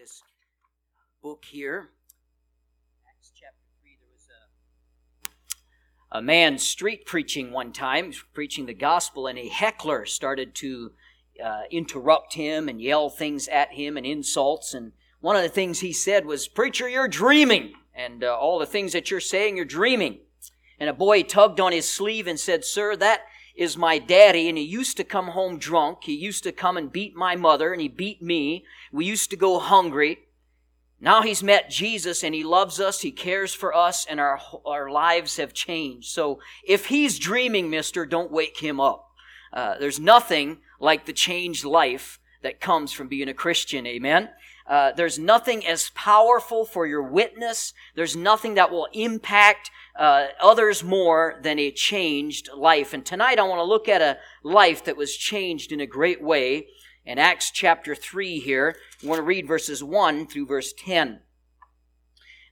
this book here. Acts chapter 3, there was a, a man street preaching one time, preaching the gospel, and a heckler started to uh, interrupt him and yell things at him and insults. And one of the things he said was, Preacher, you're dreaming. And uh, all the things that you're saying, you're dreaming. And a boy tugged on his sleeve and said, Sir, that is my daddy, and he used to come home drunk. He used to come and beat my mother, and he beat me. We used to go hungry. Now he's met Jesus and he loves us, he cares for us, and our, our lives have changed. So if he's dreaming, mister, don't wake him up. Uh, there's nothing like the changed life that comes from being a Christian. Amen. Uh, there's nothing as powerful for your witness. There's nothing that will impact uh, others more than a changed life. And tonight I want to look at a life that was changed in a great way. In Acts chapter 3 here, we want to read verses 1 through verse 10.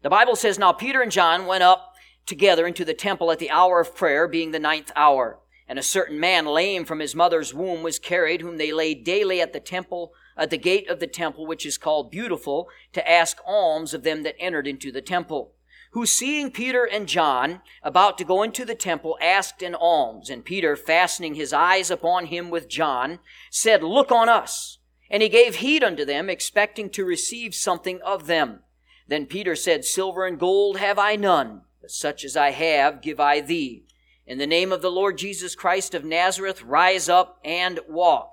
The Bible says, Now Peter and John went up together into the temple at the hour of prayer, being the ninth hour. And a certain man, lame from his mother's womb, was carried, whom they laid daily at the temple, at the gate of the temple, which is called Beautiful, to ask alms of them that entered into the temple who seeing Peter and John about to go into the temple asked an alms. And Peter, fastening his eyes upon him with John, said, Look on us. And he gave heed unto them, expecting to receive something of them. Then Peter said, Silver and gold have I none, but such as I have give I thee. In the name of the Lord Jesus Christ of Nazareth, rise up and walk.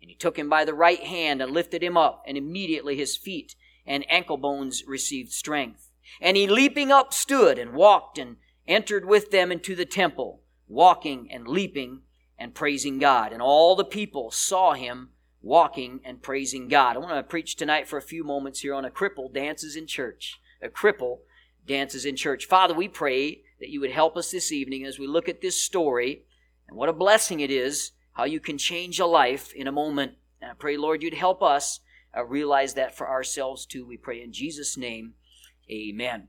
And he took him by the right hand and lifted him up, and immediately his feet and ankle bones received strength. And he leaping up stood and walked and entered with them into the temple, walking and leaping and praising God. And all the people saw him walking and praising God. I want to preach tonight for a few moments here on a cripple dances in church. A cripple dances in church. Father, we pray that you would help us this evening as we look at this story and what a blessing it is how you can change a life in a moment. And I pray, Lord, you'd help us uh, realize that for ourselves too. We pray in Jesus' name. Amen.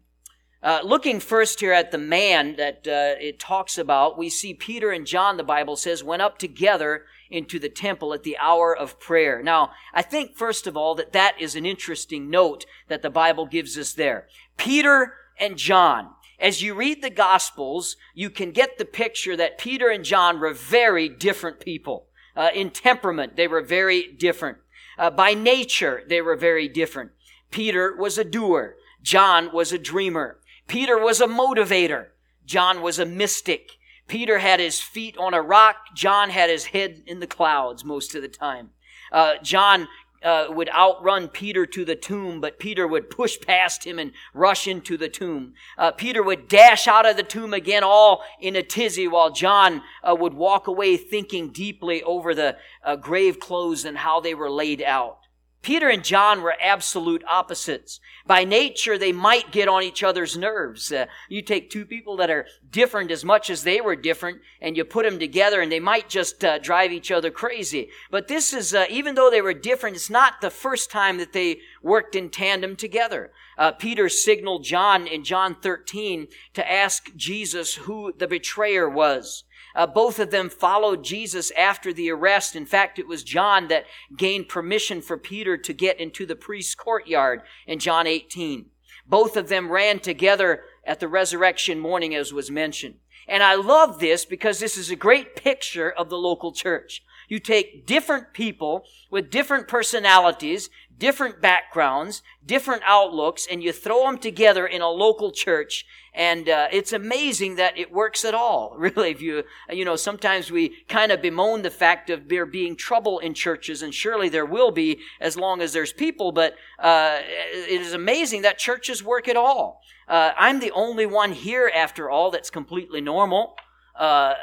Uh, looking first here at the man that uh, it talks about, we see Peter and John, the Bible says, went up together into the temple at the hour of prayer. Now, I think, first of all, that that is an interesting note that the Bible gives us there. Peter and John. As you read the Gospels, you can get the picture that Peter and John were very different people. Uh, in temperament, they were very different. Uh, by nature, they were very different. Peter was a doer. John was a dreamer. Peter was a motivator. John was a mystic. Peter had his feet on a rock. John had his head in the clouds most of the time. Uh, John uh, would outrun Peter to the tomb, but Peter would push past him and rush into the tomb. Uh, Peter would dash out of the tomb again, all in a tizzy, while John uh, would walk away thinking deeply over the uh, grave clothes and how they were laid out. Peter and John were absolute opposites. By nature, they might get on each other's nerves. Uh, you take two people that are different as much as they were different, and you put them together, and they might just uh, drive each other crazy. But this is, uh, even though they were different, it's not the first time that they worked in tandem together. Uh, Peter signaled John in John 13 to ask Jesus who the betrayer was. Uh, both of them followed Jesus after the arrest. In fact, it was John that gained permission for Peter to get into the priest's courtyard in John 18. Both of them ran together at the resurrection morning, as was mentioned. And I love this because this is a great picture of the local church. You take different people with different personalities, different backgrounds, different outlooks, and you throw them together in a local church. And uh, it's amazing that it works at all. Really, if you you know, sometimes we kind of bemoan the fact of there being trouble in churches, and surely there will be as long as there's people. But uh, it is amazing that churches work at all. Uh, I'm the only one here, after all, that's completely normal, uh,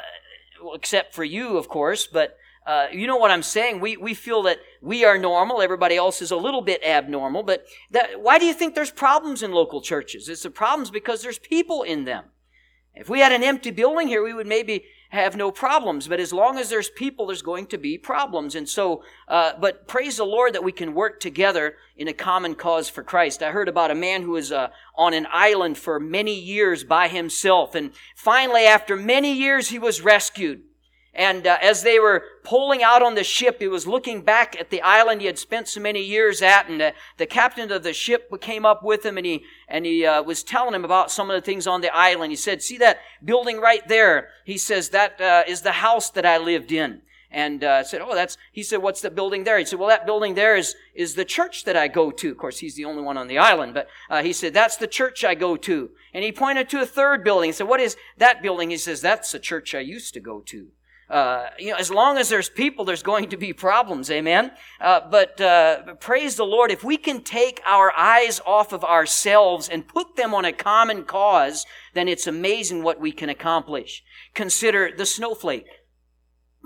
except for you, of course. But uh, you know what I'm saying? We, we feel that we are normal. Everybody else is a little bit abnormal. But that, why do you think there's problems in local churches? It's the problems because there's people in them. If we had an empty building here, we would maybe have no problems. But as long as there's people, there's going to be problems. And so, uh, but praise the Lord that we can work together in a common cause for Christ. I heard about a man who was uh, on an island for many years by himself. And finally, after many years, he was rescued. And uh, as they were pulling out on the ship, he was looking back at the island he had spent so many years at, and uh, the captain of the ship came up with him, and he and he uh, was telling him about some of the things on the island. He said, "See that building right there?" He says, "That uh, is the house that I lived in." And uh, said, "Oh, that's." He said, "What's the building there?" He said, "Well, that building there is is the church that I go to." Of course, he's the only one on the island, but uh, he said, "That's the church I go to." And he pointed to a third building. He said, "What is that building?" He says, "That's the church I used to go to." Uh, you know, as long as there's people, there's going to be problems. Amen. Uh, but uh, praise the Lord, if we can take our eyes off of ourselves and put them on a common cause, then it's amazing what we can accomplish. Consider the snowflake.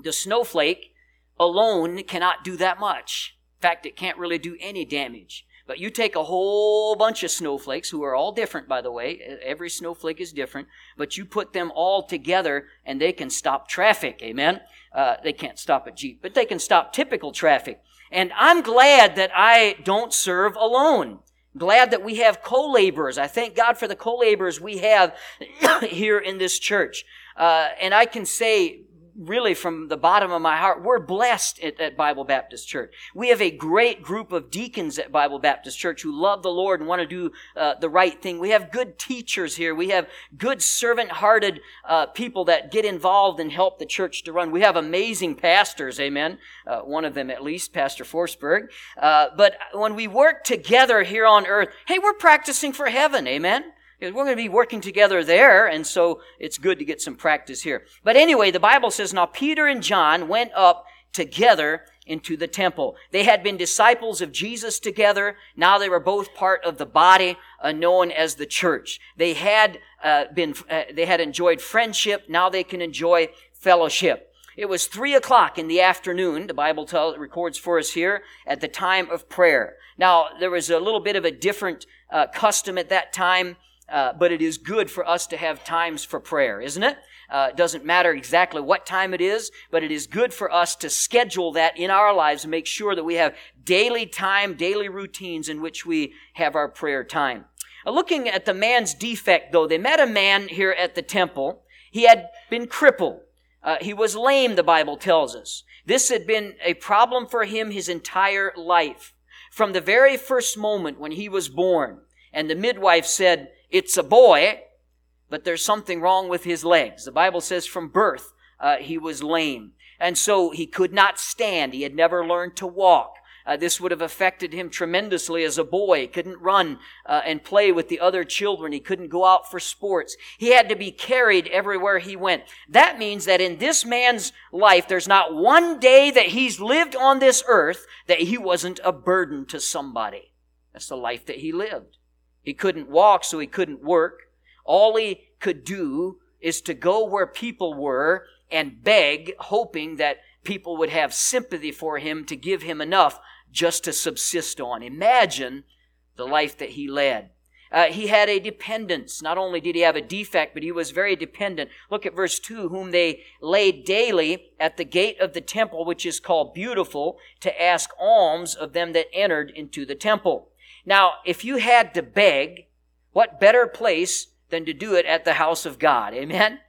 The snowflake alone cannot do that much. In fact, it can't really do any damage. But you take a whole bunch of snowflakes, who are all different, by the way. Every snowflake is different. But you put them all together and they can stop traffic. Amen? Uh, they can't stop a Jeep, but they can stop typical traffic. And I'm glad that I don't serve alone. Glad that we have co-laborers. I thank God for the co-laborers we have here in this church. Uh, and I can say really from the bottom of my heart, we're blessed at, at, Bible Baptist Church. We have a great group of deacons at Bible Baptist Church who love the Lord and want to do uh, the right thing. We have good teachers here. We have good servant-hearted uh, people that get involved and help the church to run. We have amazing pastors, amen. Uh, one of them at least, Pastor Forsberg. Uh, but when we work together here on earth, hey, we're practicing for heaven, amen. We're going to be working together there, and so it's good to get some practice here. But anyway, the Bible says, Now Peter and John went up together into the temple. They had been disciples of Jesus together. Now they were both part of the body uh, known as the church. They had uh, been, uh, they had enjoyed friendship. Now they can enjoy fellowship. It was three o'clock in the afternoon. The Bible records for us here at the time of prayer. Now there was a little bit of a different uh, custom at that time. Uh, but it is good for us to have times for prayer, isn't it? Uh, it doesn't matter exactly what time it is, but it is good for us to schedule that in our lives and make sure that we have daily time, daily routines in which we have our prayer time. Uh, looking at the man's defect, though, they met a man here at the temple. He had been crippled. Uh, he was lame, the Bible tells us. This had been a problem for him his entire life. From the very first moment when he was born, and the midwife said, it's a boy, but there's something wrong with his legs. The Bible says from birth uh, he was lame. And so he could not stand. He had never learned to walk. Uh, this would have affected him tremendously as a boy. He couldn't run uh, and play with the other children. He couldn't go out for sports. He had to be carried everywhere he went. That means that in this man's life, there's not one day that he's lived on this earth that he wasn't a burden to somebody. That's the life that he lived. He couldn't walk, so he couldn't work. All he could do is to go where people were and beg, hoping that people would have sympathy for him to give him enough just to subsist on. Imagine the life that he led. Uh, he had a dependence. Not only did he have a defect, but he was very dependent. Look at verse 2 whom they laid daily at the gate of the temple, which is called Beautiful, to ask alms of them that entered into the temple. Now, if you had to beg, what better place than to do it at the house of God? Amen?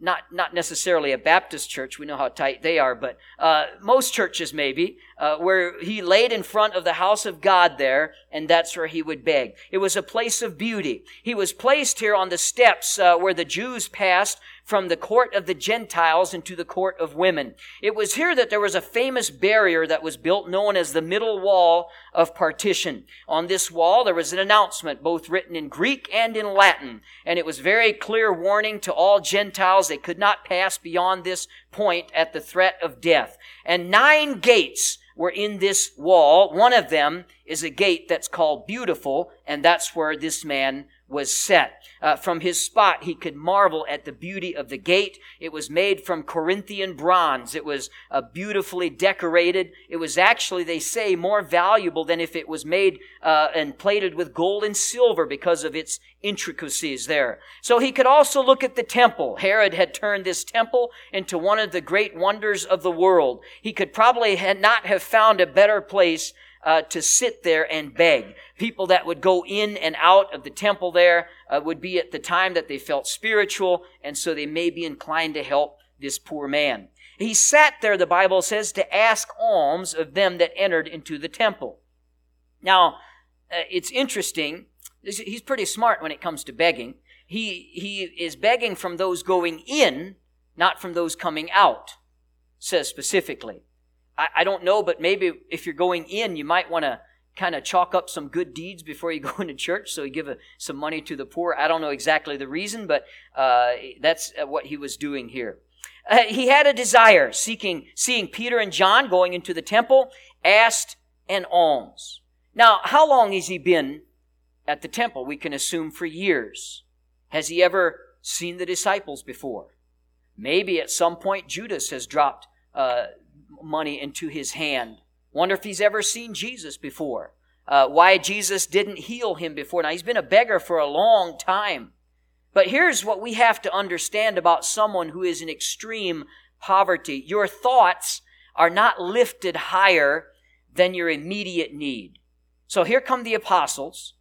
Not, not necessarily a Baptist church. We know how tight they are, but uh, most churches maybe, uh, where he laid in front of the house of God there, and that's where he would beg. It was a place of beauty. He was placed here on the steps uh, where the Jews passed from the court of the Gentiles into the court of women. It was here that there was a famous barrier that was built known as the middle wall of partition. On this wall, there was an announcement, both written in Greek and in Latin, and it was very clear warning to all Gentiles they could not pass beyond this point at the threat of death. And nine gates were in this wall. One of them is a gate that's called Beautiful, and that's where this man was set. Uh, from his spot, he could marvel at the beauty of the gate. It was made from Corinthian bronze. It was uh, beautifully decorated. It was actually, they say, more valuable than if it was made uh, and plated with gold and silver because of its intricacies there. So he could also look at the temple. Herod had turned this temple into one of the great wonders of the world. He could probably not have found a better place uh, to sit there and beg. People that would go in and out of the temple there uh, would be at the time that they felt spiritual, and so they may be inclined to help this poor man. He sat there, the Bible says, to ask alms of them that entered into the temple. Now, uh, it's interesting. He's pretty smart when it comes to begging. He, he is begging from those going in, not from those coming out, says specifically. I, I don't know, but maybe if you're going in, you might want to kind of chalk up some good deeds before you go into church, so you give a, some money to the poor. I don't know exactly the reason, but uh, that's uh, what he was doing here. Uh, he had a desire, seeking, seeing Peter and John going into the temple, asked an alms. Now, how long has he been at the temple? We can assume for years. Has he ever seen the disciples before? Maybe at some point Judas has dropped uh, money into his hand. Wonder if he's ever seen Jesus before. Uh, why Jesus didn't heal him before. Now, he's been a beggar for a long time. But here's what we have to understand about someone who is in extreme poverty. Your thoughts are not lifted higher than your immediate need. So here come the apostles,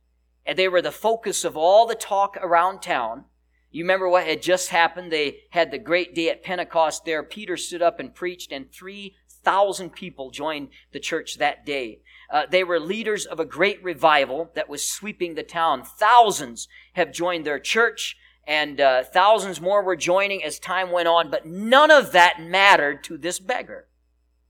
and they were the focus of all the talk around town. You remember what had just happened? They had the great day at Pentecost there. Peter stood up and preached, and 3,000 people joined the church that day. Uh, they were leaders of a great revival that was sweeping the town. Thousands have joined their church, and uh, thousands more were joining as time went on, but none of that mattered to this beggar.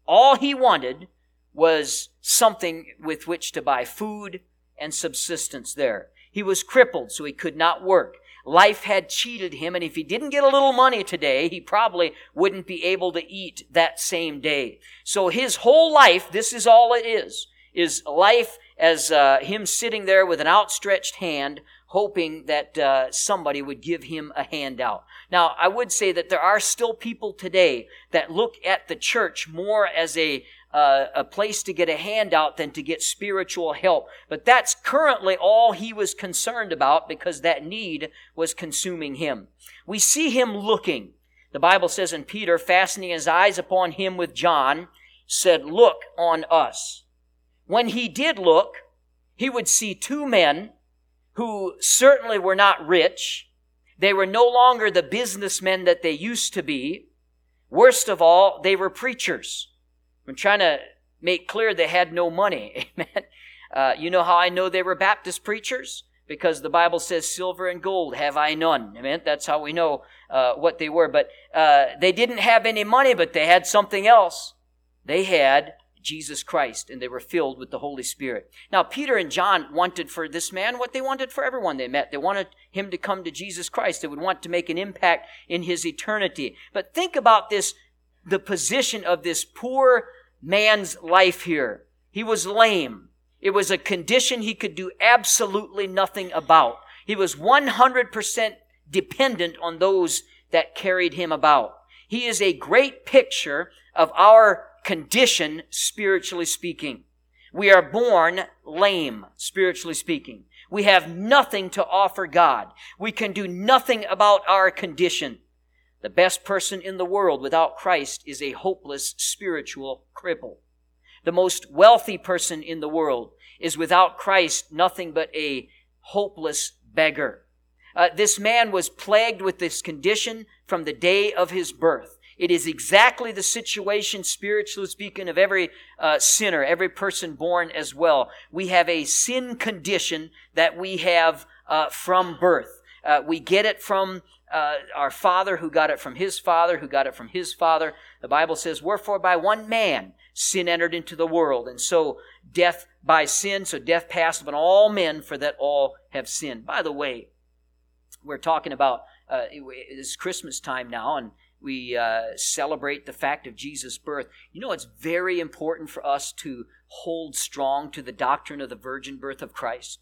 All he wanted was something with which to buy food and subsistence there. He was crippled, so he could not work. Life had cheated him, and if he didn't get a little money today, he probably wouldn't be able to eat that same day. So his whole life, this is all it is, is life as uh, him sitting there with an outstretched hand, hoping that uh, somebody would give him a handout. Now, I would say that there are still people today that look at the church more as a uh, a place to get a handout than to get spiritual help. But that's currently all he was concerned about because that need was consuming him. We see him looking. The Bible says in Peter, fastening his eyes upon him with John, said, Look on us. When he did look, he would see two men who certainly were not rich. They were no longer the businessmen that they used to be. Worst of all, they were preachers. I'm trying to make clear they had no money. Amen. Uh, you know how I know they were Baptist preachers? Because the Bible says, Silver and gold have I none. Amen. That's how we know uh, what they were. But uh, they didn't have any money, but they had something else. They had Jesus Christ, and they were filled with the Holy Spirit. Now, Peter and John wanted for this man what they wanted for everyone they met. They wanted him to come to Jesus Christ. They would want to make an impact in his eternity. But think about this the position of this poor man's life here. He was lame. It was a condition he could do absolutely nothing about. He was 100% dependent on those that carried him about. He is a great picture of our condition, spiritually speaking. We are born lame, spiritually speaking. We have nothing to offer God. We can do nothing about our condition. The best person in the world without Christ is a hopeless spiritual cripple. The most wealthy person in the world is without Christ nothing but a hopeless beggar. Uh, this man was plagued with this condition from the day of his birth. It is exactly the situation, spiritually speaking, of every uh, sinner, every person born as well. We have a sin condition that we have uh, from birth. Uh, we get it from uh, our father who got it from his father, who got it from his father. The Bible says, Wherefore by one man sin entered into the world, and so death by sin, so death passed upon all men, for that all have sinned. By the way, we're talking about uh, it's Christmas time now, and we uh, celebrate the fact of Jesus' birth. You know, it's very important for us to hold strong to the doctrine of the virgin birth of Christ.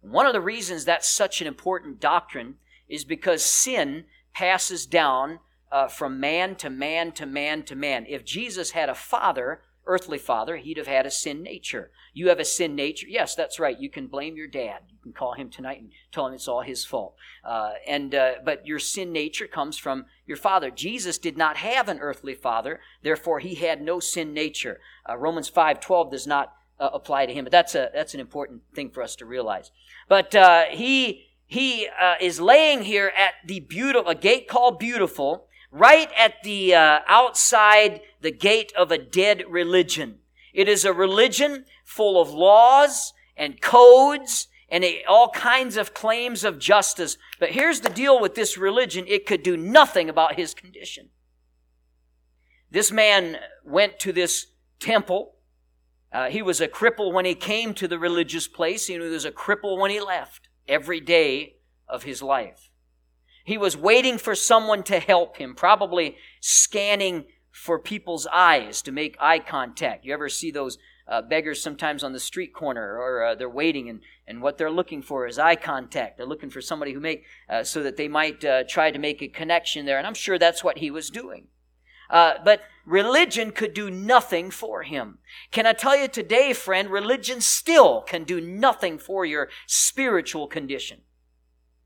one of the reasons that's such an important doctrine is because sin passes down uh, from man to man to man to man. If Jesus had a father, earthly father, he'd have had a sin nature. You have a sin nature. Yes, that's right. You can blame your dad. You can call him tonight and tell him it's all his fault. Uh, and uh, but your sin nature comes from your father. Jesus did not have an earthly father, therefore he had no sin nature. Uh, Romans five twelve does not uh, apply to him. But that's a that's an important thing for us to realize. But uh, he he uh, is laying here at the beautiful, a gate called Beautiful, right at the uh, outside the gate of a dead religion. It is a religion full of laws and codes and all kinds of claims of justice. But here's the deal with this religion. It could do nothing about his condition. This man went to this temple. Uh, he was a cripple when he came to the religious place. and He was a cripple when he left every day of his life. He was waiting for someone to help him, probably scanning for people's eyes to make eye contact. You ever see those uh, beggars sometimes on the street corner or uh, they're waiting and, and what they're looking for is eye contact. They're looking for somebody who make, uh, so that they might uh, try to make a connection there. And I'm sure that's what he was doing. Uh, but religion could do nothing for him. Can I tell you today, friend, religion still can do nothing for your spiritual condition.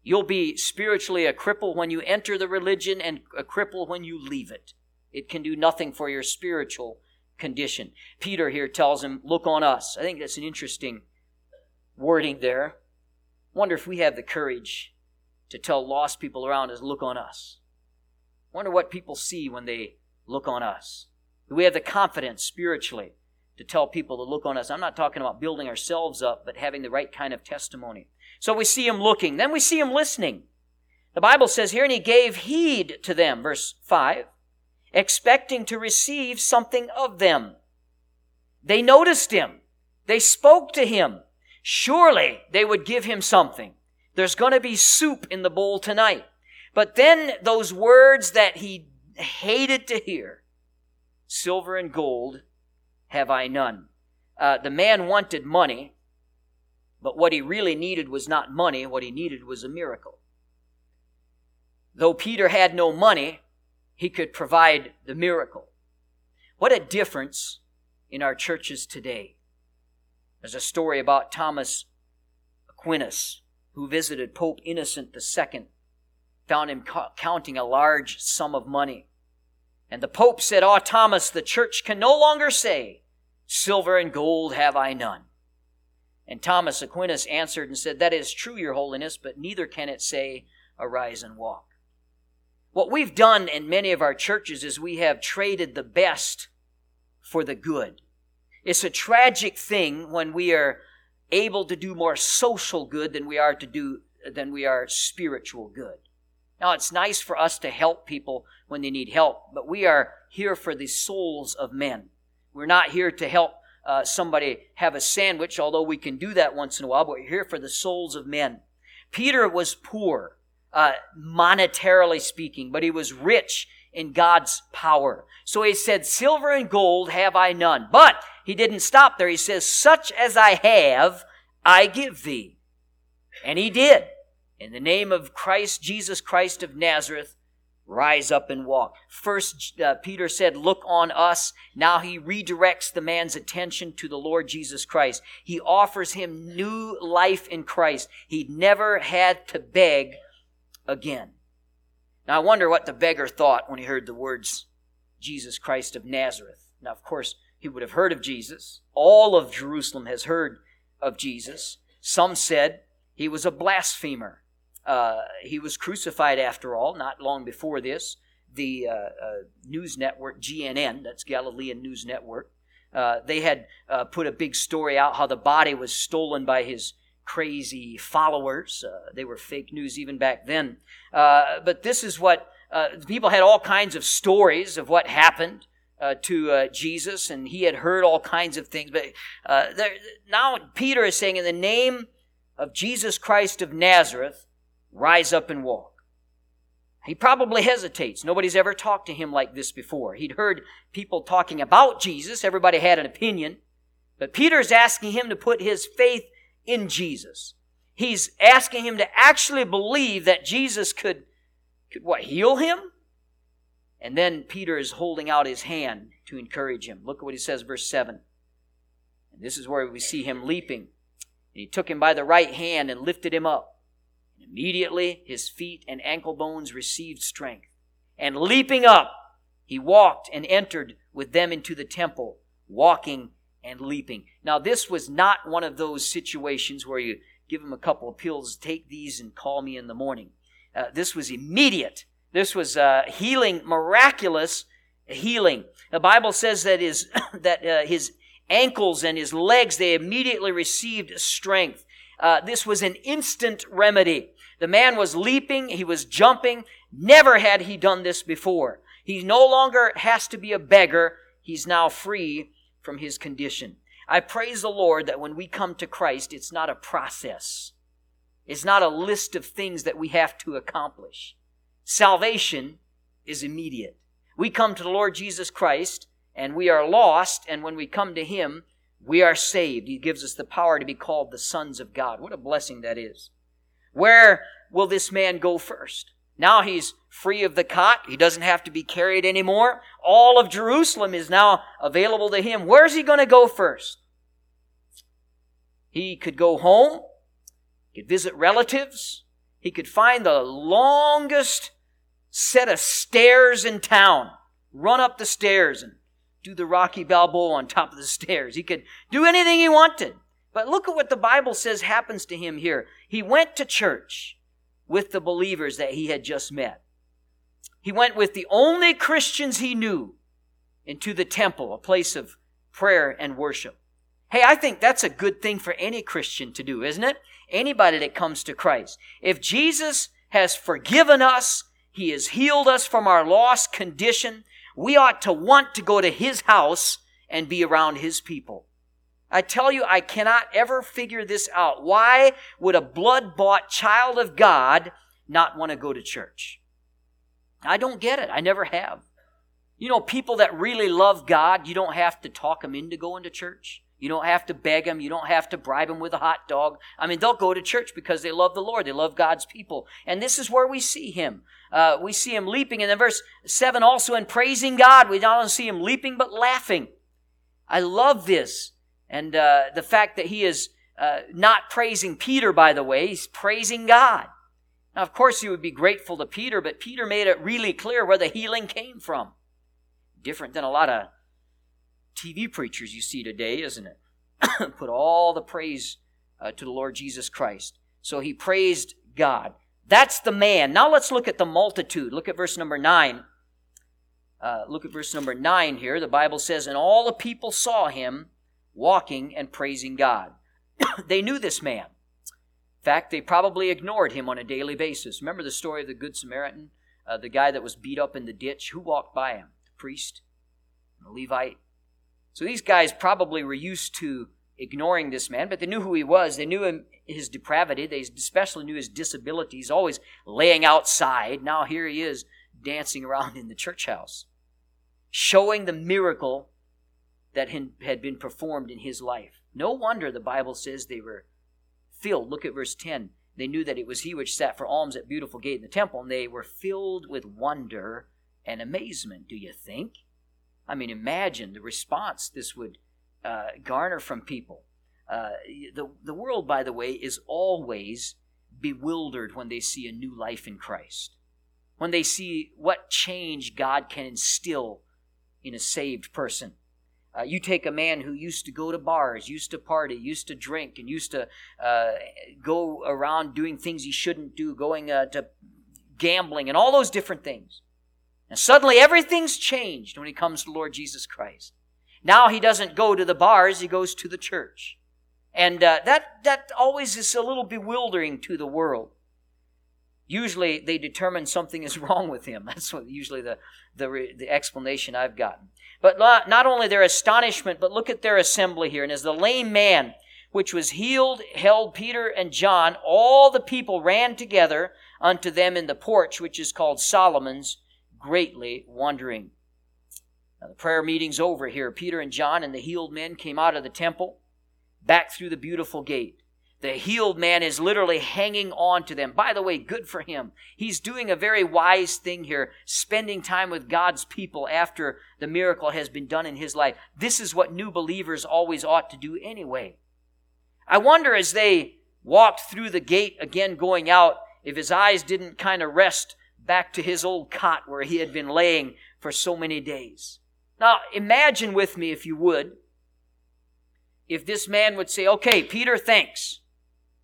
You'll be spiritually a cripple when you enter the religion and a cripple when you leave it. It can do nothing for your spiritual condition. Peter here tells him, Look on us. I think that's an interesting wording there. Wonder if we have the courage to tell lost people around us, Look on us. Wonder what people see when they look on us. Do we have the confidence spiritually to tell people to look on us? I'm not talking about building ourselves up, but having the right kind of testimony. So we see him looking. Then we see him listening. The Bible says here, and he gave heed to them, verse 5, expecting to receive something of them. They noticed him. They spoke to him. Surely they would give him something. There's going to be soup in the bowl tonight. But then those words that he hated to hear silver and gold have I none. Uh, the man wanted money. But what he really needed was not money, what he needed was a miracle. Though Peter had no money, he could provide the miracle. What a difference in our churches today. There's a story about Thomas Aquinas, who visited Pope Innocent II, found him counting a large sum of money. And the Pope said, Oh, Thomas, the church can no longer say, Silver and gold have I none. And Thomas Aquinas answered and said, That is true, Your Holiness, but neither can it say, Arise and walk. What we've done in many of our churches is we have traded the best for the good. It's a tragic thing when we are able to do more social good than we are to do than we are spiritual good. Now it's nice for us to help people when they need help, but we are here for the souls of men. We're not here to help uh, somebody have a sandwich, although we can do that once in a while, but we're here for the souls of men. Peter was poor, uh, monetarily speaking, but he was rich in God's power. So he said, Silver and gold have I none. But he didn't stop there. He says, Such as I have, I give thee. And he did. In the name of Christ, Jesus Christ of Nazareth, rise up and walk. First, uh, Peter said, Look on us. Now he redirects the man's attention to the Lord Jesus Christ. He offers him new life in Christ. He never had to beg again. Now, I wonder what the beggar thought when he heard the words, Jesus Christ of Nazareth. Now, of course, he would have heard of Jesus. All of Jerusalem has heard of Jesus. Some said he was a blasphemer. Uh, he was crucified after all, not long before this. The uh, uh, news network, GNN, that's Galilean News Network, uh, they had uh, put a big story out how the body was stolen by his crazy followers. They were fake news even back then. but this is what people had all kinds of stories of what happened. Uh, to uh, Jesus, and he had heard all kinds of things. But uh, there, now Peter is saying, in the name of Jesus Christ of Nazareth, rise up and walk. He probably hesitates. Nobody's ever talked to him like this before. He'd heard people talking about Jesus, everybody had an opinion. But Peter's asking him to put his faith in Jesus. He's asking him to actually believe that Jesus could, could what, heal him? And then Peter is holding out his hand to encourage him. Look at what he says, verse 7. And this is where we see him leaping. And he took him by the right hand and lifted him up. Immediately his feet and ankle bones received strength. And leaping up, he walked and entered with them into the temple, walking and leaping. Now, this was not one of those situations where you give him a couple of pills, take these and call me in the morning. Uh, this was immediate. This was uh, healing, miraculous healing. The Bible says that his, that uh, his ankles and his legs, they immediately received strength. Uh, this was an instant remedy. The man was leaping, he was jumping. Never had he done this before. He no longer has to be a beggar. He's now free from his condition. I praise the Lord that when we come to Christ, it's not a process. It's not a list of things that we have to accomplish. Salvation is immediate. We come to the Lord Jesus Christ and we are lost, and when we come to Him, we are saved. He gives us the power to be called the sons of God. What a blessing that is. Where will this man go first? Now he's free of the cot. He doesn't have to be carried anymore. All of Jerusalem is now available to him. Where's he going to go first? He could go home. He could visit relatives. He could find the longest set of stairs in town. Run up the stairs and do the Rocky Balboa on top of the stairs. He could do anything he wanted. But look at what the Bible says happens to him here. He went to church with the believers that he had just met. He went with the only Christians he knew into the temple, a place of prayer and worship. Hey, I think that's a good thing for any Christian to do, isn't it? Anybody that comes to Christ. If Jesus has forgiven us, He has healed us from our lost condition, we ought to want to go to His house and be around His people. I tell you, I cannot ever figure this out. Why would a blood bought child of God not want to go to church? I don't get it. I never have. You know, people that really love God, you don't have to talk them into going to church. You don't have to beg them. You don't have to bribe them with a hot dog. I mean, they'll go to church because they love the Lord. They love God's people. And this is where we see him. Uh, we see him leaping. And then verse 7 also in praising God, we not only see him leaping, but laughing. I love this. And uh, the fact that he is uh, not praising Peter, by the way, he's praising God. Now, of course, he would be grateful to Peter, but Peter made it really clear where the healing came from. Different than a lot of TV preachers you see today, isn't it? Put all the praise uh, to the Lord Jesus Christ. So he praised God. That's the man. Now let's look at the multitude. Look at verse number 9. Uh, look at verse number 9 here. The Bible says, And all the people saw him walking and praising God. they knew this man. In fact, they probably ignored him on a daily basis. Remember the story of the Good Samaritan? Uh, the guy that was beat up in the ditch? Who walked by him? The priest? The Levite? So these guys probably were used to ignoring this man, but they knew who he was. They knew him, his depravity. They especially knew his disabilities, always laying outside. Now here he is dancing around in the church house, showing the miracle that had been performed in his life. No wonder the Bible says they were filled. Look at verse 10. They knew that it was he which sat for alms at beautiful gate in the temple, and they were filled with wonder and amazement. Do you think? I mean, imagine the response this would uh, garner from people. Uh, the, the world, by the way, is always bewildered when they see a new life in Christ. When they see what change God can instill in a saved person. Uh, you take a man who used to go to bars, used to party, used to drink, and used to uh, go around doing things he shouldn't do, going uh, to gambling, and all those different things. And suddenly everything's changed when he comes to Lord Jesus Christ. Now he doesn't go to the bars, he goes to the church. And uh, that, that always is a little bewildering to the world. Usually they determine something is wrong with him. That's what usually the, the, the explanation I've gotten. But not, not only their astonishment, but look at their assembly here. And as the lame man, which was healed, held Peter and John, all the people ran together unto them in the porch, which is called Solomon's, greatly wondering. Now, the prayer meeting's over here. Peter and John and the healed men came out of the temple, back through the beautiful gate. The healed man is literally hanging on to them. By the way, good for him. He's doing a very wise thing here, spending time with God's people after the miracle has been done in his life. This is what new believers always ought to do anyway. I wonder as they walked through the gate again going out, if his eyes didn't kind of rest back to his old cot where he had been laying for so many days. Now, imagine with me, if you would, if this man would say, Okay, Peter, thanks.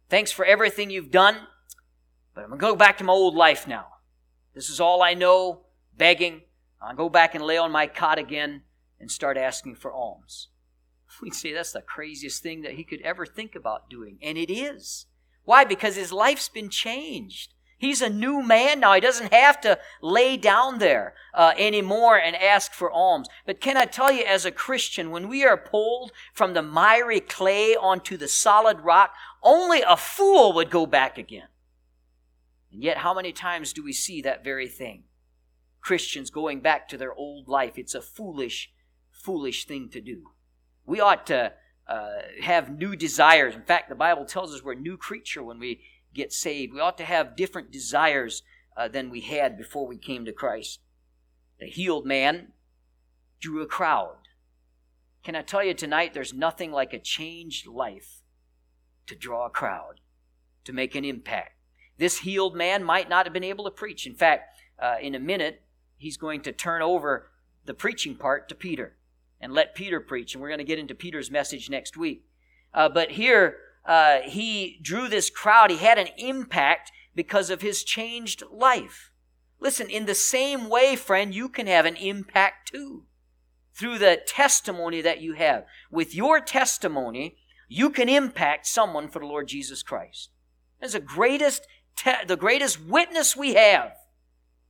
Thanks for everything you've done, but I'm going to go back to my old life now. This is all I know, begging. I'll go back and lay on my cot again and start asking for alms. We'd say that's the craziest thing that he could ever think about doing. And it is. Why? Because his life's been changed. He's a new man now. He doesn't have to lay down there uh, anymore and ask for alms. But can I tell you, as a Christian, when we are pulled from the miry clay onto the solid rock, only a fool would go back again. And yet, how many times do we see that very thing? Christians going back to their old life. It's a foolish, foolish thing to do. We ought to uh, have new desires. In fact, the Bible tells us we're a new creature when we get saved. We ought to have different desires uh, than we had before we came to Christ. The healed man drew a crowd. Can I tell you tonight, there's nothing like a changed life to draw a crowd, to make an impact. This healed man might not have been able to preach. In fact, uh, in a minute, he's going to turn over the preaching part to Peter and let Peter preach. And we're going to get into Peter's message next week. Uh, but here, uh, he drew this crowd. He had an impact because of his changed life. Listen, in the same way, friend, you can have an impact too through the testimony that you have. With your testimony, you can impact someone for the Lord Jesus Christ. That's the greatest, te- the greatest witness we have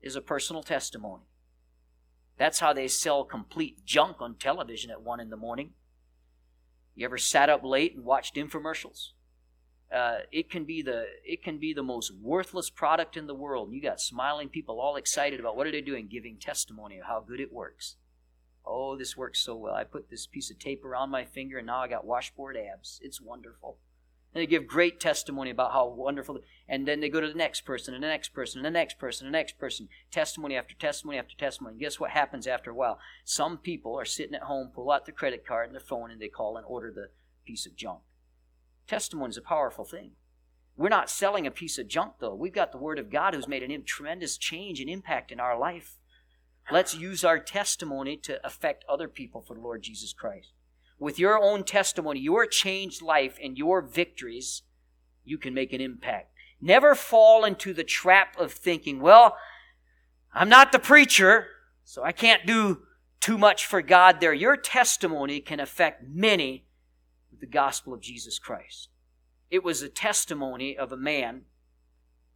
is a personal testimony. That's how they sell complete junk on television at one in the morning. You ever sat up late and watched infomercials? Uh, it can be the it can be the most worthless product in the world. You got smiling people all excited about what are they doing, giving testimony of how good it works. Oh, this works so well. I put this piece of tape around my finger and now I got washboard abs. It's wonderful. And they give great testimony about how wonderful. And then they go to the next person, and the next person, and the next person, and the next person. Testimony after testimony after testimony. And guess what happens after a while? Some people are sitting at home, pull out their credit card and their phone, and they call and order the piece of junk. Testimony is a powerful thing. We're not selling a piece of junk, though. We've got the Word of God who's made a tremendous change and impact in our life. Let's use our testimony to affect other people for the Lord Jesus Christ with your own testimony, your changed life, and your victories, you can make an impact. Never fall into the trap of thinking, well, I'm not the preacher, so I can't do too much for God there. Your testimony can affect many with the gospel of Jesus Christ. It was a testimony of a man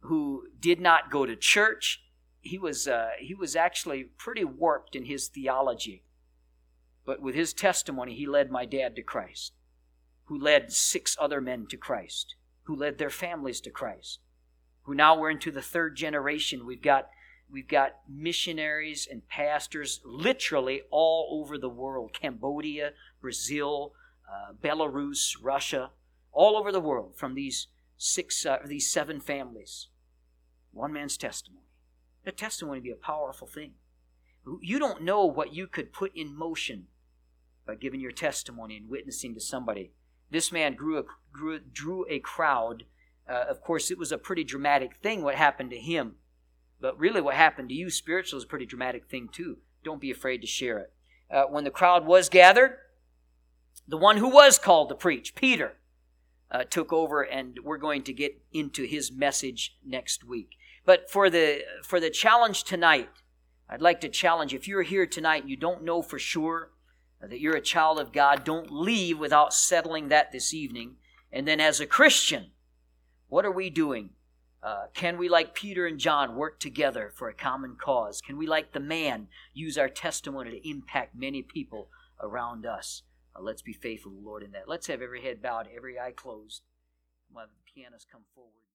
who did not go to church. He was, uh, he was actually pretty warped in his theology. But with his testimony, he led my dad to Christ, who led six other men to Christ, who led their families to Christ, who now we're into the third generation. We've got we've got missionaries and pastors literally all over the world Cambodia, Brazil, uh, Belarus, Russia, all over the world from these six, uh, these seven families. One man's testimony. The testimony would be a powerful thing. You don't know what you could put in motion by giving your testimony and witnessing to somebody. This man grew a, grew, drew a crowd. Uh, of course, it was a pretty dramatic thing what happened to him. But really, what happened to you spiritual is a pretty dramatic thing, too. Don't be afraid to share it. Uh, when the crowd was gathered, the one who was called to preach, Peter, uh, took over, and we're going to get into his message next week. But for the for the challenge tonight, I'd like to challenge if you're here tonight and you don't know for sure that you're a child of God, don't leave without settling that this evening. And then as a Christian, what are we doing? Uh, can we, like Peter and John, work together for a common cause? Can we, like the man, use our testimony to impact many people around us? Uh, let's be faithful, to the Lord, in that. Let's have every head bowed, every eye closed. While the come forward.